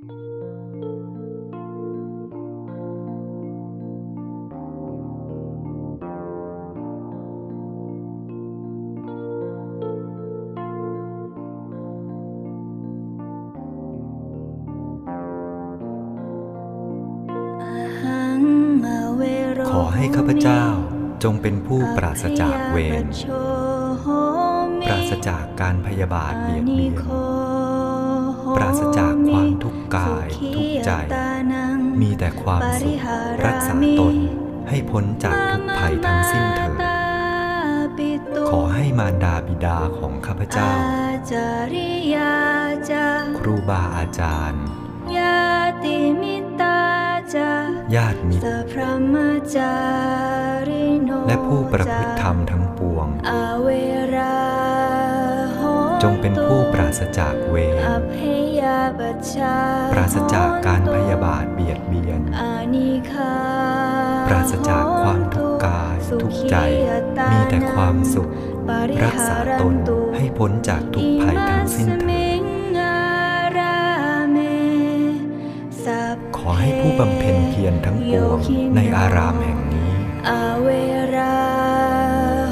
ขอให้ข้าพเจ้าจงเป็นผู้ปราศจากเวร ปราศจากการพยาบาทเบียดเบียน ปราศจากความทุกข์กายทุกข์ใจ มีแต่ความสุขรักษาตนให้พ้นจากทุกภัยทั้งสิ้นเถิดขอให้มารดาบิดาของข้าพเจ้า ครูบาอาจารย์ญาติมิตรและผู้ประพฤติธรรมทั้งปวง จงเป็นผู้ปราศจากเวร ปราศจากการพยาบาทเบียดเบียน ปราศจากความทุกข์กายทุกข์ใจ มีแต่ความสุข รักษาตนให้พ้นจากทุกภัยทั้งสิ้นเถิดขอให้ผู้บำเพ็ญเพียรทั้งปวงในอารามแห่งนี้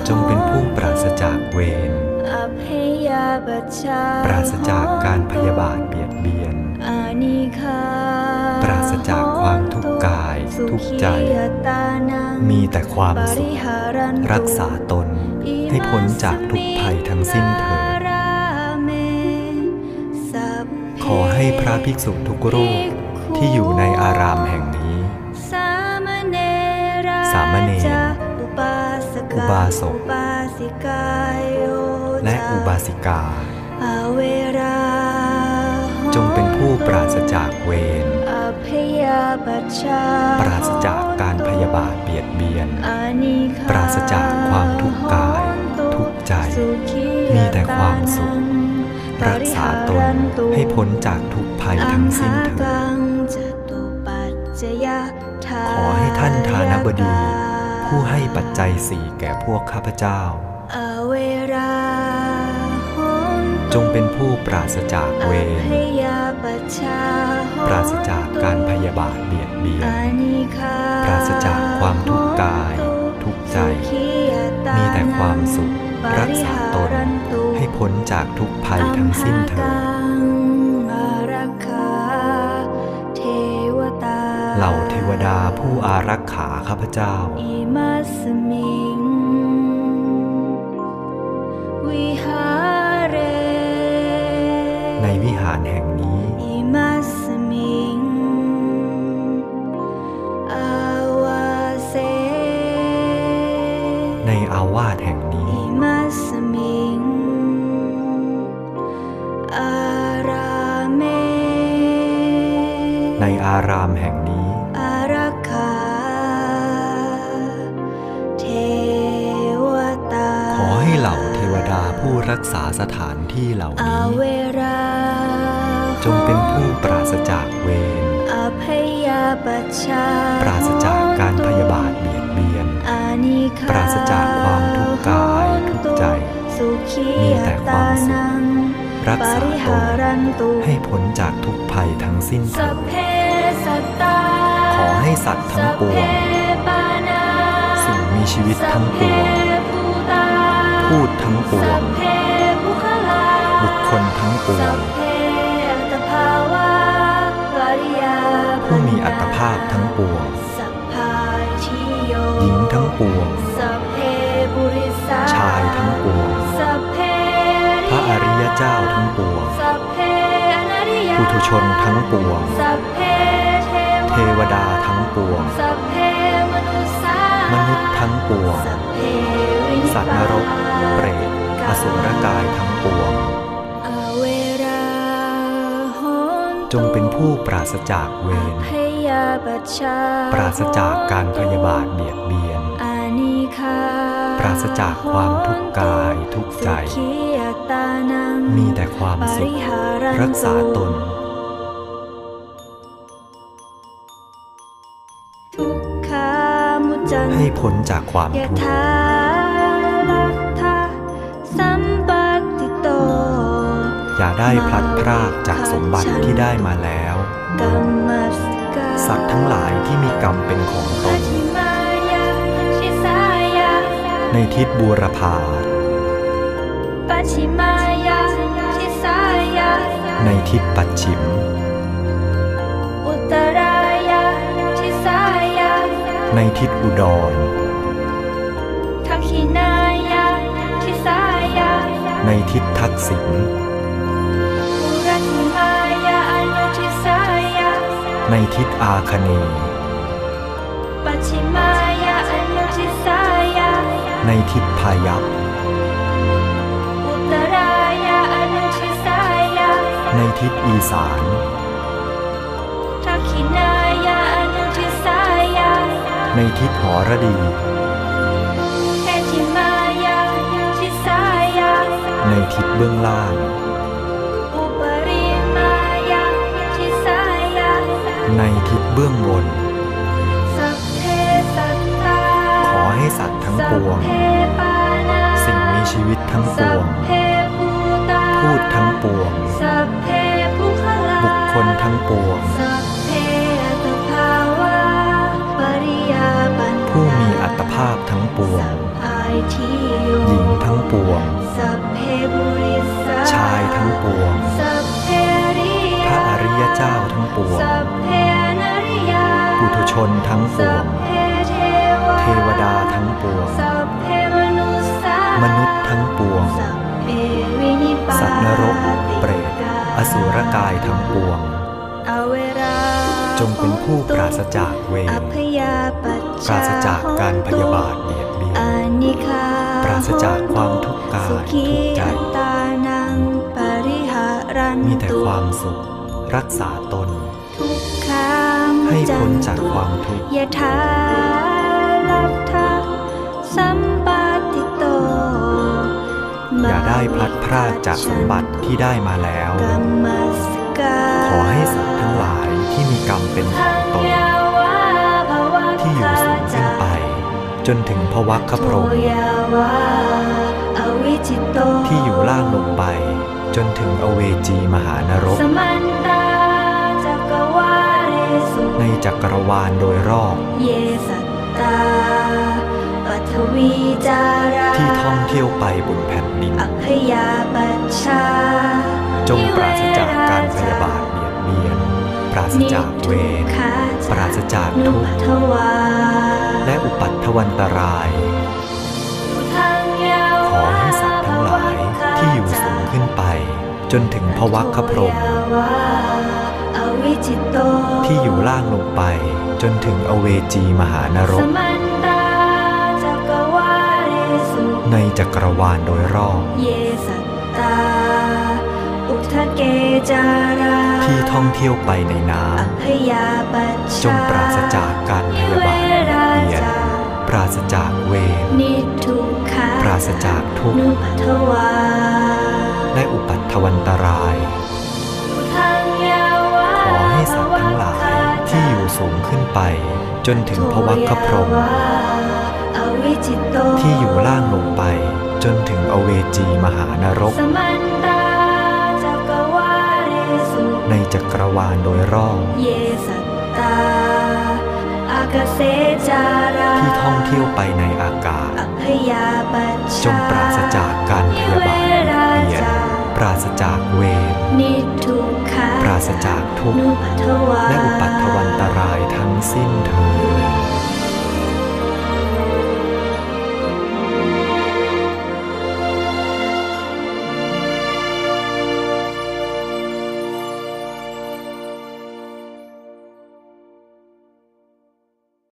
จงเป็นผู้ปราศจากเวร ปราศจากการพยาบาทเบียดเบียน ปราศจากความทุกข์กายทุกข์ใจ มีแต่ความสุข รักษาตนให้พ้นจากทุกภัยทั้งสิ้นเถิดขอให้พระภิกษุทุกรูปที่อยู่ในอารามแห่งนี้ สามเณรอุ บาสกและอุบาสิกา จงเป็นผู้ปราศจากเวรปราศจากการพยาบาทเบียดเบียน ปราศจากความทุกข์กาย ทุกข์ใจ มีแต่ความสุข รักษาตนให้พ้นจากทุกภัยทั้งสิ้นเถิดขอให้ท่านทานบดี ผู้ให้ปัจจัยสี่แก่พวกข้าพเจ้า จงเป็นผู้ปราศจากเวรปราศจากการพยาบาทเบียดเบียน ปราศจากความทุกข์กาย ทุกข์ใจ มีแต่ความสุข รักษาตนให้พ้นจากทุกภัยทั้งสิ้นเถิด วดาผู้อารักขาข้าพเจ้าอิมัสมิงวิหารเรในวิหารแห่งนี้อิมัสมิงอาวาเซในอาวาสแห่งนี้อิมัสมิงอาราเมในอารามแห่งนี้ ผู้รักษาสถานที่เหล่าอานี้เวราจงเป็นผู้ปราศจากเวรอภยาปชชาปราศจากการพยาบาทเบียดเบียนอานิคาปราศจากความทุกข์กายทุกข์ใจสุขีมีแต่ความสุขตนังรักษาปริตหานรันตุให้พ้นจากทุกภัยทั้งสิ้นสัเถิพดเพสัตตาขอให้สัตว์ทั้งปวงสัพเพปานาสิ่งมีชีวิตทั้งปวง ทั้งปวสังพเพบุคลาบุคคลทั้งปวสังพเพอัตภาวะปริยาผู้มีอัตภาพทั้งปวงสัพพาทิโยหญิงทั้งปวงสัพเพบุริสาชายทั้งปวงสัพเพพระอริยเจ้าทั้งปวงสัพเพอนาริยาปุถุชนทั้งปวงสัพเพเทวดาทั้งปวงสัพเพมนุษสามนุษย์ทั้งปวง สุรกายทั้งปวงอเวราหนจงเป็นผู้ปราศจากเวรพยาปชชาปราศจากการพยาบาทเบียดเบียนอานิคาปราศจากความทุกข์กายทุกข์ใจสุขียตานังมีแต่ความสุขรักษาตนทุกขามุจันให้พ้นจากความยทุกข์ อย่าได้พลัดพรากจากสมบัติที่ได้มาแล้วภกรรมสกาสัตว์ทั้งหลายที่มีกรรมเป็นของตปัจนฉิมายาชิสายาในทิศบูรพาปัจฉิมายาชิสายาในทิศปัจฉิมอุตรายาชิสายาในทิศอุดรทักขินายาชิสายาในทิศทักษิณ ในทิศอาคเนย์ปัจฉิมายาอนุชิสายาในทิศพายัพอุตรายาอนุชิสายาในทิศอีสานทักขินายาอนุชิสายาในทิศหอระดีเทจิมายาชิสายาในทิศเบื้องล่าง ในทิศเบื้องบนสัพเพสัตตาขอให้สัตว์ทั้งปวงสัพเพปานาสิ่งมีชีวิตทั้งปสัวพงเพภูตาพูดทั้งปวงสัพเพภูคลาบุคคลทั้งปวงสัพเพอัตภาวาปริยาปันนาผู้มีอัตภาพทั้งปวงสัพพายทิโยหญิงทั้งปวง เจ้าทั้งปวงสัพเพนริยาปุถุชนทั้งปสัวพงเพเทวาเทวดาทั้งปวงสัพเพมนุสสามนุษย์ทั้งปวงสัพเพวินิปาสัตว์นรก เปรต อสุรกายทั้งปวงอเวราจงเป็นผู้ปราศจากเวอรพยาปัจปราศจากการพยาบาทเบียดเบียนอานิคาปราศจากความทุกข์กายสุขีทุกข์ใจอัตตานังปริหารันมีแต่ความสุข รักษาตนทุกขังให้พ้นจากความทุกข์ยะถาลัทธาสัมปาติโต อย่าได้พลัดพรากจากสมบัติที่ได้มาแล้วกรรมสกาขอให้สัตว์ทั้งหลายที่มีกรรมเป็นของตน ที่อยู่สูงขึ้นไป จนถึงพวัคคพรหมยาวาอวิจิตโตที่อยู่ล่างลงไปจนถึงอเวจีมหานรก จักรวาลโดยรอบ เยสัตตาปัทวีจาราที่ท่องเที่ยวไปบนแผ่นดิน อัพยาปัชชา จงปราศจากการพยาบาทเบียดเบียน ปราศจากเวรปราศจากนุทุกข์ทวาและอุปัตถวันตราย ขอให้สัตว์ทั้งหลายที่อยู่สูงขึ้นไป จนถึงพวัคคพรหมอวิจิตโต ที่อยู่ล่างลงไปจนถึงอเวจีมหานรสกมันตาจักรวาเรสุในจักรวาลโดยรอบเยสัตตาอุทะเกจาราที่ท่องเที่ยวไปในน้อัพยาปัชำชาจงปราศจากการพยาบาทเบียดเบียนปราศจากเวรนิทุกขาปราศจากทุกข์นุทวาและอุปัตถวันตร สูงขึ้นไป จนถึงพวัคคพรหมที่อยู่ล่างลงไป จนถึงอเวจีมหานรก ในจักรวาลโดยรอบที่ท่องเที่ยวไปในอากาศ จงปราศจากการพยาบาทเบียดปราศจากเวรนิทุก ราศจากทุกข์นุทวาและอุปัตถวันตรายทั้งสิ้นเถิด